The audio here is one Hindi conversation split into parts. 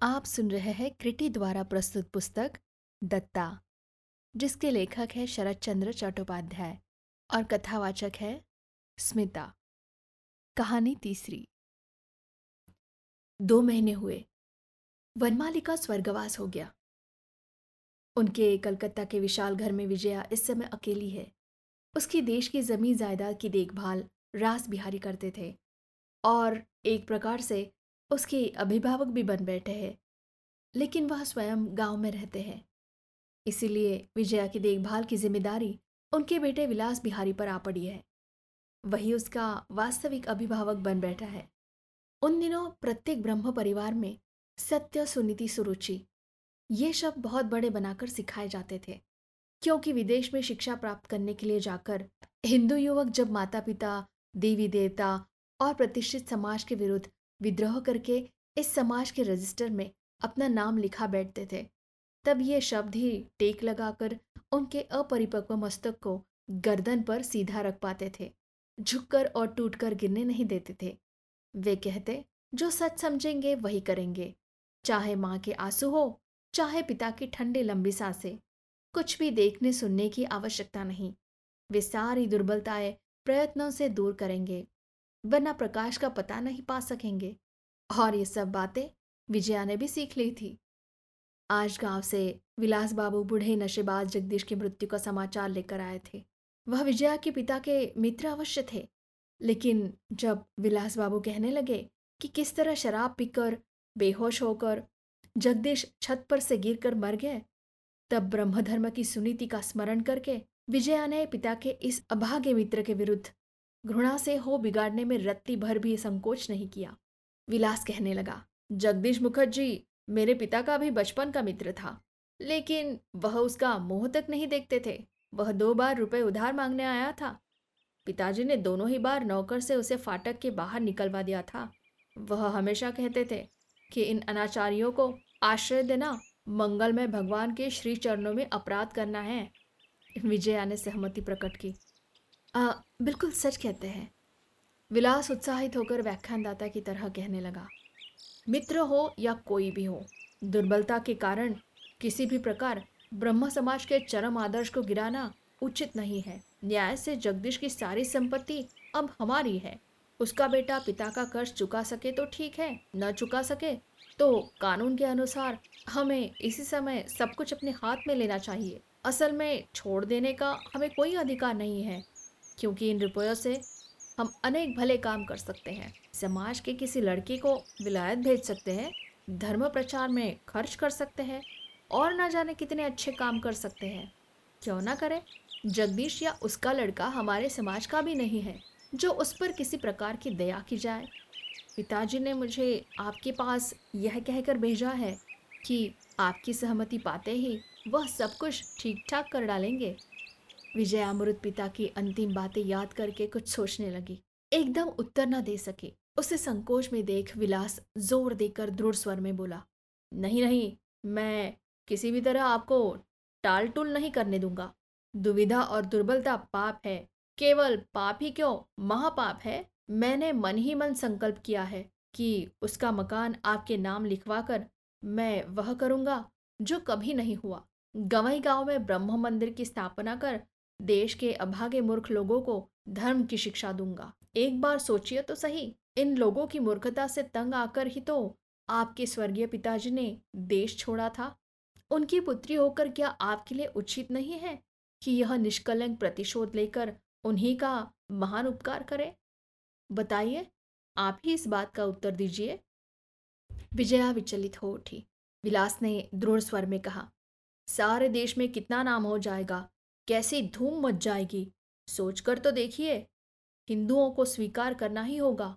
आप सुन रहे हैं क्रिटी द्वारा प्रस्तुत पुस्तक, दत्ता, जिसके लेखक है शरद चंद्र चट्टोपाध्याय और कथावाचक है स्मिता। कहानी तीसरी। दो महीने हुए। वनमाली का स्वर्गवास हो गया। उनके कलकत्ता के विशाल घर में विजया इस समय अकेली है। उसकी देश की ज़मीन जायदाद की देखभाल रास बिहारी करते थे और एक प्रकार से उसके अभिभावक भी बन बैठे हैं, लेकिन वह स्वयं गाँव में रहते हैं। इसीलिए विजया की देखभाल की ज़िम्मेदारी उनके बेटे विलास बिहारी पर आ पड़ी है। वही उसका वास्तविक अभिभावक बन बैठा है। उन दिनों प्रत्येक ब्रह्म परिवार में सत्य सुनीति सुरुचि, ये शब्द बहुत बड़े बनाकर सिखाए जाते थे, क्योंकि विदेश में शिक्षा प्राप्त करने के लिए जाकर हिंदू युवक जब माता पिता देवी देवता और प्रतिष्ठित समाज के विरुद्ध विद्रोह करके इस समाज के रजिस्टर में अपना नाम लिखा बैठते थे। तब ये शब्द ही टेक लगाकर उनके अपरिपक्व मस्तक को गर्दन पर सीधा रख पाते थे, झुककर और टूटकर गिरने नहीं देते थे। वे कहते, जो सच समझेंगे, वही करेंगे। चाहे माँ के आँसू हो, चाहे पिता की ठंडी लंबी साँसें, कुछ भी देखने सुनने की आवश्यकता नहीं। वे सारी दुर्बलताएँ प्रयत्नों से दूर करेंगे। वरना प्रकाश का पता नहीं पा सकेंगे। और ये सब बातें विजया ने भी सीख ली थी। आज गाँव से विलास बाबू बूढ़े नशेबाज जगदीश की मृत्यु का समाचार लेकर आए थे। वह विजया के पिता के मित्र अवश्य थे। लेकिन जब विलास बाबू कहने लगे कि किस तरह शराब पीकर, बेहोश होकर जगदीश छत पर से गिरकर मर गए, तब ब्रह्मधर्म की सुनीति का स्मरण करके विजया ने पिता के इस अभागे मित्र के विरुद्ध घृणा से हो बिगाड़ने में रत्ती भर भी संकोच नहीं किया। विलास कहने लगा, जगदीश मुखर्जी, मेरे पिता का भी बचपन का मित्र था, लेकिन वह उसका मोह तक नहीं देखते थे। वह दो बार रुपए उधार मांगने आया था। पिताजी ने दोनों ही बार नौकर से उसे फाटक के बाहर निकलवा दिया था। वह हमेशा कहते थे कि इन अनाचारियों को आश्रय देना मंगलमय भगवान के श्री चरणों में अपराध करना है। विजया ने सहमति प्रकट की। आ, बिल्कुल सच कहते हैं। विलास उत्साहित होकर व्याख्यानदाता की तरह कहने लगा मित्र हो या कोई भी हो दुर्बलता के कारण किसी भी प्रकार ब्रह्म समाज के चरम आदर्श को गिराना उचित नहीं है। न्याय से जगदीश की सारी संपत्ति अब हमारी है। उसका बेटा पिता का कर्ज चुका सके तो ठीक है न चुका सके तो कानून के अनुसार हमें इसी समय सब कुछ अपने हाथ में लेना चाहिए। असल में छोड़ देने का हमें कोई अधिकार नहीं है। क्योंकि इन रुपयों से हम अनेक भले काम कर सकते हैं। समाज के किसी लड़के को विलायत भेज सकते हैं, धर्म प्रचार में खर्च कर सकते हैं और ना जाने कितने अच्छे काम कर सकते हैं। क्यों ना करें? जगदीश या उसका लड़का हमारे समाज का भी नहीं है, जो उस पर किसी प्रकार की दया की जाए। पिताजी ने मुझे आपके पास यह कहकर भेजा है कि आपकी सहमति पाते ही वह सब कुछ ठीक ठाक कर डालेंगे। विजय अमृत पिता की अंतिम बातें याद करके कुछ सोचने लगी। एकदम उत्तर न दे सके। उसे संकोच में देख विलास ज़ोर देकर दृढ़ स्वर में बोला, नहीं नहीं, मैं किसी भी तरह आपको टाल टूल नहीं करने दूँगा। दुविधा और दुर्बलता पाप है। केवल पाप ही क्यों? महापाप है। मैंने मन ही मन संकल्प किया है कि उसका मकान आपके नाम लिखवा कर मैं वह करूँगा जो कभी नहीं हुआ। गवई गाँव में ब्रह्म मंदिर की स्थापना कर देश के अभागे मूर्ख लोगों को धर्म की शिक्षा दूँगा। एक बार सोचिए तो सही, इन लोगों की मूर्खता से तंग आकर ही तो आपके स्वर्गीय पिताजी ने देश छोड़ा था। उनकी पुत्री होकर क्या आपके लिए उचित नहीं है कि यह निष्कलंक प्रतिशोध लेकर उन्हीं का महान उपकार करे? बताइए, आप ही इस बात का उत्तर दीजिए। विजया विचलित हो उठी। विलास ने दृढ़ स्वर में कहा, सारे देश में कितना नाम हो जाएगा? कैसी धूम मच जाएगी? सोचकर तो देखिए, हिंदुओं को स्वीकार करना ही होगा।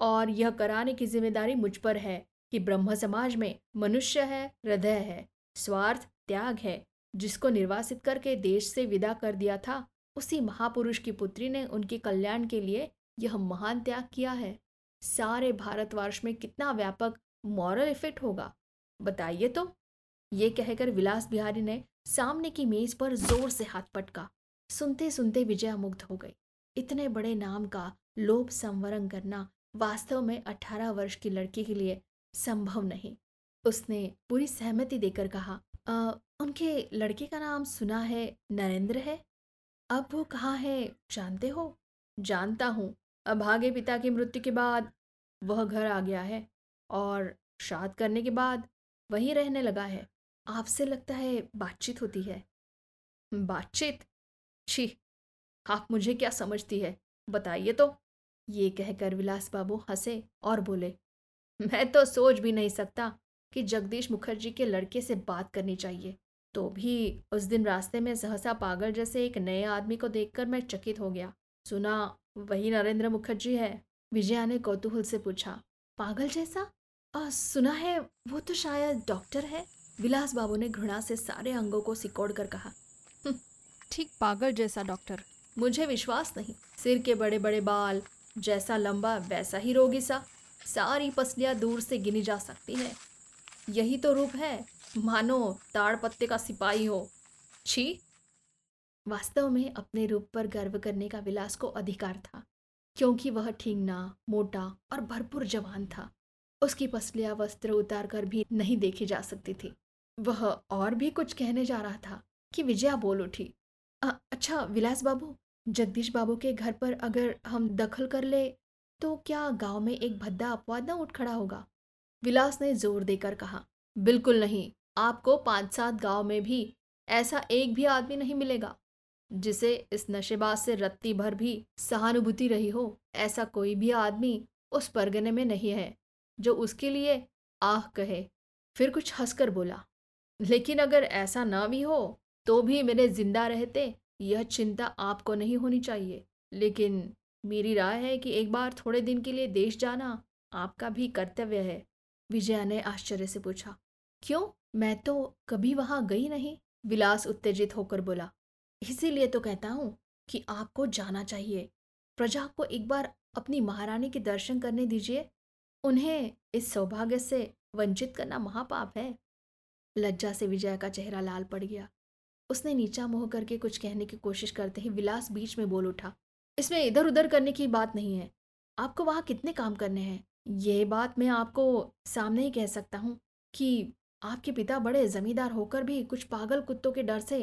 और यह कराने की ज़िम्मेदारी मुझ पर है कि ब्रह्म समाज में मनुष्य है, हृदय है, स्वार्थ, त्याग है, जिसको निर्वासित करके देश से विदा कर दिया था, उसी महापुरुष की पुत्री ने उनके कल्याण के लिए यह महान त्याग किया है। सारे भारतवर्ष में कितना व्यापक मॉरल इफ़ेक्ट होगा। बताइए तो ये कहकर विलास बिहारी ने सामने की मेज पर ज़ोर से हाथ पटका। सुनते सुनते विजया मुग्ध हो गई। इतने बड़े नाम का लोभ संवरण करना वास्तव में अठारह वर्ष की लड़की के लिए संभव नहीं। उसने पूरी सहमति देकर कहा आ, उनके लड़के का नाम सुना है नरेंद्र है? अब वो कहाँ है जानते हो? जानता हूँ। अभागे पिता की मृत्यु के बाद वह घर आ गया है और शाद करने के बाद वहीं रहने लगा है। आपसे लगता है बातचीत होती है? बातचीत? छी आप मुझे क्या समझती है? बताइए तो। ये कहकर विलास बाबू हंसे और बोले मैं तो सोच भी नहीं सकता कि जगदीश मुखर्जी के लड़के से बात करनी चाहिए। तो भी उस दिन रास्ते में सहसा पागल जैसे एक नए आदमी को देखकर मैं चकित हो गया। सुना वही नरेंद्र मुखर्जी है? विजया ने कौतूहल से पूछा पागल जैसा? आ, सुना है वो तो शायद डॉक्टर है? विलास बाबू ने घृणा से सारे अंगों को सिकोड़ कर कहा हम्म, ठीक पागल जैसा डॉक्टर मुझे विश्वास नहीं। सिर के बड़े बड़े बाल जैसा लंबा वैसा ही रोगी सा सारी पसलियाँ दूर से गिनी जा सकती है। यही तो रूप है मानो ताड़ पत्ते का सिपाही हो। छी? वास्तव में अपने रूप पर गर्व करने का विलास को अधिकार था क्योंकि वह ठींगना मोटा और भरपूर जवान था। उसकी पसलियाँ वस्त्र उतार कर भी नहीं देखी जा सकती थी। वह और भी कुछ कहने जा रहा था कि विजया बोल उठी अच्छा विलास बाबू, जगदीश बाबू के घर पर अगर हम दखल कर ले तो क्या गाँव में एक भद्दा अपवाद ना उठ खड़ा होगा? विलास ने ज़ोर देकर कहा, बिल्कुल नहीं, आपको पाँच सात गाँव में भी ऐसा एक भी आदमी नहीं मिलेगा, जिसे इस नशेबाज से रत्ती भर भी सहानुभूति रही हो, ऐसा कोई भी आदमी उस परगने में नहीं है, जो उसके लिए आह कहे। फिर कुछ हंसकर बोला लेकिन अगर ऐसा ना भी हो तो भी मेरे ज़िंदा रहते, यह चिंता आपको नहीं होनी चाहिए। लेकिन मेरी राय है कि एक बार थोड़े दिन के लिए देश जाना आपका भी कर्तव्य है। विजया ने आश्चर्य से पूछा, क्यों? मैं तो कभी वहाँ गई नहीं, विलास उत्तेजित होकर बोला। इसीलिए तो कहता हूँ कि आपको जाना चाहिए। प्रजा को एक बार अपनी महारानी के दर्शन करने दीजिए। उन्हें इस सौभाग्य से वंचित करना महापाप है। लज्जा से विजया का चेहरा लाल पड़ गया। उसने नीचा मोह करके कुछ कहने की कोशिश करते ही विलास बीच में बोल उठा, इसमें इधर उधर करने की बात नहीं है। आपको वहाँ कितने काम करने हैं? ये बात मैं आपको सामने ही कह सकता हूँ कि आपके पिता बड़े जमींदार होकर भी कुछ पागल कुत्तों के डर से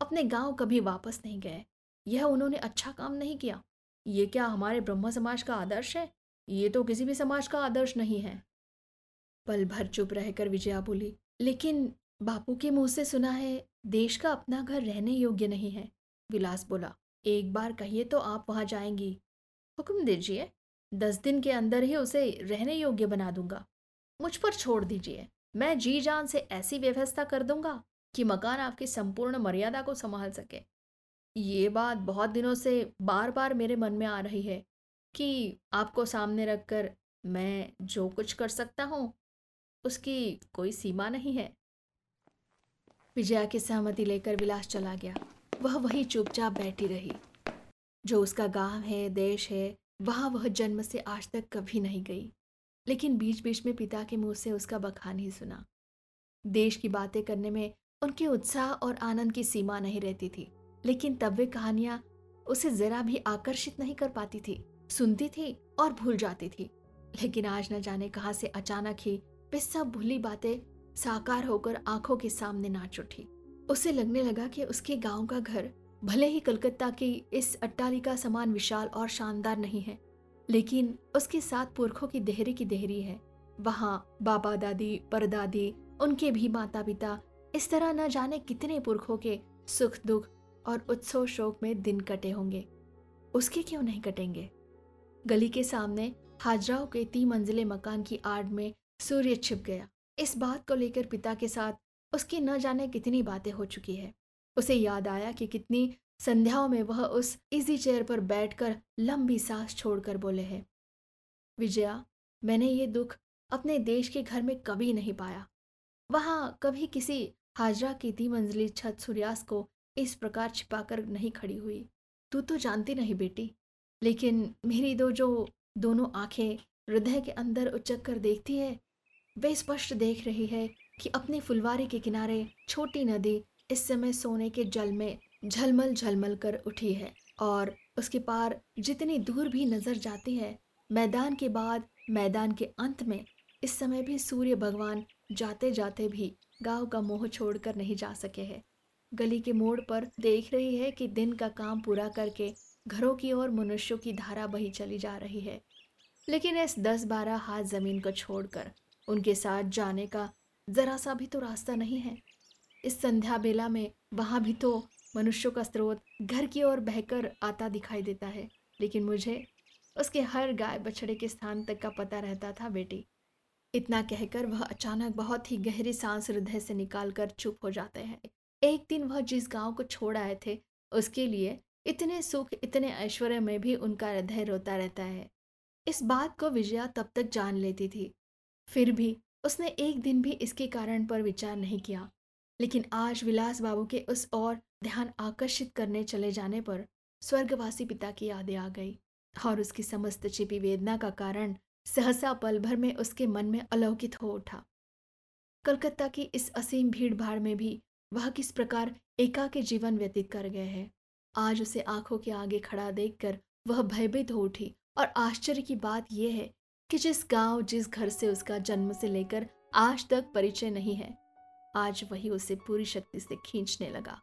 अपने गाँव कभी वापस नहीं गए। यह उन्होंने अच्छा काम नहीं किया। ये क्या हमारे ब्रह्म समाज का आदर्श है? ये तो किसी भी समाज का आदर्श नहीं है। पल भर चुप रहकर विजया बोली लेकिन बापू के मुँह से सुना है, देश का अपना घर रहने योग्य नहीं है। विलास बोला, एक बार कहिए तो आप वहाँ जाएँगी। हुक्म दीजिए, दस दिन के अंदर ही उसे रहने योग्य बना दूँगा। मुझ पर छोड़ दीजिए, मैं जी जान से ऐसी व्यवस्था कर दूँगा कि मकान आपकी संपूर्ण मर्यादा को संभाल सके। ये बात बहुत दिनों से बार बार मेरे मन में आ रही है कि आपको सामने रखकर मैं जो कुछ कर सकता हूँ उसकी कोई सीमा नहीं है। विजया की सहमति लेकर विलास चला गया। वह वही चुपचाप बैठी रही। जो उसका गाँव है, देश है, वहाँ वह जन्म से आज तक कभी नहीं गई। लेकिन बीच बीच में पिता के मुँह से उसका बखान ही सुना। देश की बातें करने में उनके उत्साह और आनंद की सीमा नहीं रहती थी। लेकिन तब वे कहानियाँ उसे जरा भी आकर्षित नहीं कर पाती थी। सुनती थी और भूल जाती थी। लेकिन आज न जाने कहा से अचानक ही वे सब भूली बातें साकार होकर आँखों के सामने नाच उठी। उसे लगने लगा कि उसके गाँव का घर भले ही कलकत्ता की इस अट्टालिका समान विशाल और शानदार नहीं है, लेकिन उसके साथ पुरखों की देहरी की देहरी है। वहाँ बाबा दादी, परदादी, उनके भी माता पिता इस तरह न जाने कितने पुरखों के सुख दुख और उत्सव शोक में दिन कटे होंगे। उसके क्यों नहीं कटेंगे? गली के सामने हाजराओं के तीन मंजिले मकान की आड़ में सूर्य छिप गया। इस बात को लेकर पिता के साथ उसकी न जाने कितनी बातें हो चुकी है। उसे याद आया कि कितनी संध्याओं में वह उस इजी चेयर पर बैठकर लंबी सांस छोड़कर बोले हैं, विजया, मैंने ये दुख अपने देश के घर में कभी नहीं पाया। वहाँ कभी किसी हाजरा की ती मंजिली छत सूर्यास्त को इस प्रकार छिपाकर नहीं खड़ी हुई। तू तो जानती नहीं बेटी, लेकिन मेरी दो जो दोनों आँखें हृदय के अंदर उचक कर देखती है वे स्पष्ट देख रही है कि अपनी फुलवारी के किनारे छोटी नदी इस समय सोने के जल में झलमल झलमल कर उठी है और उसके पार जितनी दूर भी नज़र जाती है, मैदान के बाद, मैदान के अंत में इस समय भी सूर्य भगवान जाते जाते भी गाँव का मोह छोड़कर नहीं जा सके हैं। गली के मोड़ पर देख रही है कि दिन का काम पूरा करके घरों की ओर मनुष्यों की धारा बही चली जा रही है। लेकिन इस दस बारह हाथ ज़मीन को छोड़कर उनके साथ जाने का जरा सा भी तो रास्ता नहीं है। इस संध्या बेला में वहाँ भी तो मनुष्यों का स्रोत घर की ओर बहकर आता दिखाई देता है, लेकिन मुझे उसके हर गाय बछड़े के स्थान तक का पता रहता था बेटी। इतना कहकर वह अचानक बहुत ही गहरी सांस हृदय से निकालकर चुप हो जाते हैं। एक दिन वह जिस गाँव को छोड़ आए थे, उसके लिए इतने सुख, इतने ऐश्वर्य में भी उनका हृदय रोता रहता है। इस बात को विजया तब तक जान लेती थी फिर भी उसने एक दिन भी इसके कारण पर विचार नहीं किया। लेकिन आज विलास बाबू के उस और ध्यान आकर्षित करने चले जाने पर स्वर्गवासी पिता की यादें आ गई और उसकी समस्त छिपी वेदना का कारण सहसा पल भर में उसके मन में अलौकित हो उठा। कलकत्ता की इस असीम भीड़ भाड़ में भी वह किस प्रकार एका के जीवन व्यतीत कर गए हैं। आज उसे आँखों के आगे खड़ा देखकर वह भयभीत हो उठी और आश्चर्य की बात यह है कि जिस गाँव, जिस घर से उसका जन्म से लेकर आज तक परिचय नहीं है, आज वही उसे पूरी शक्ति से खींचने लगा।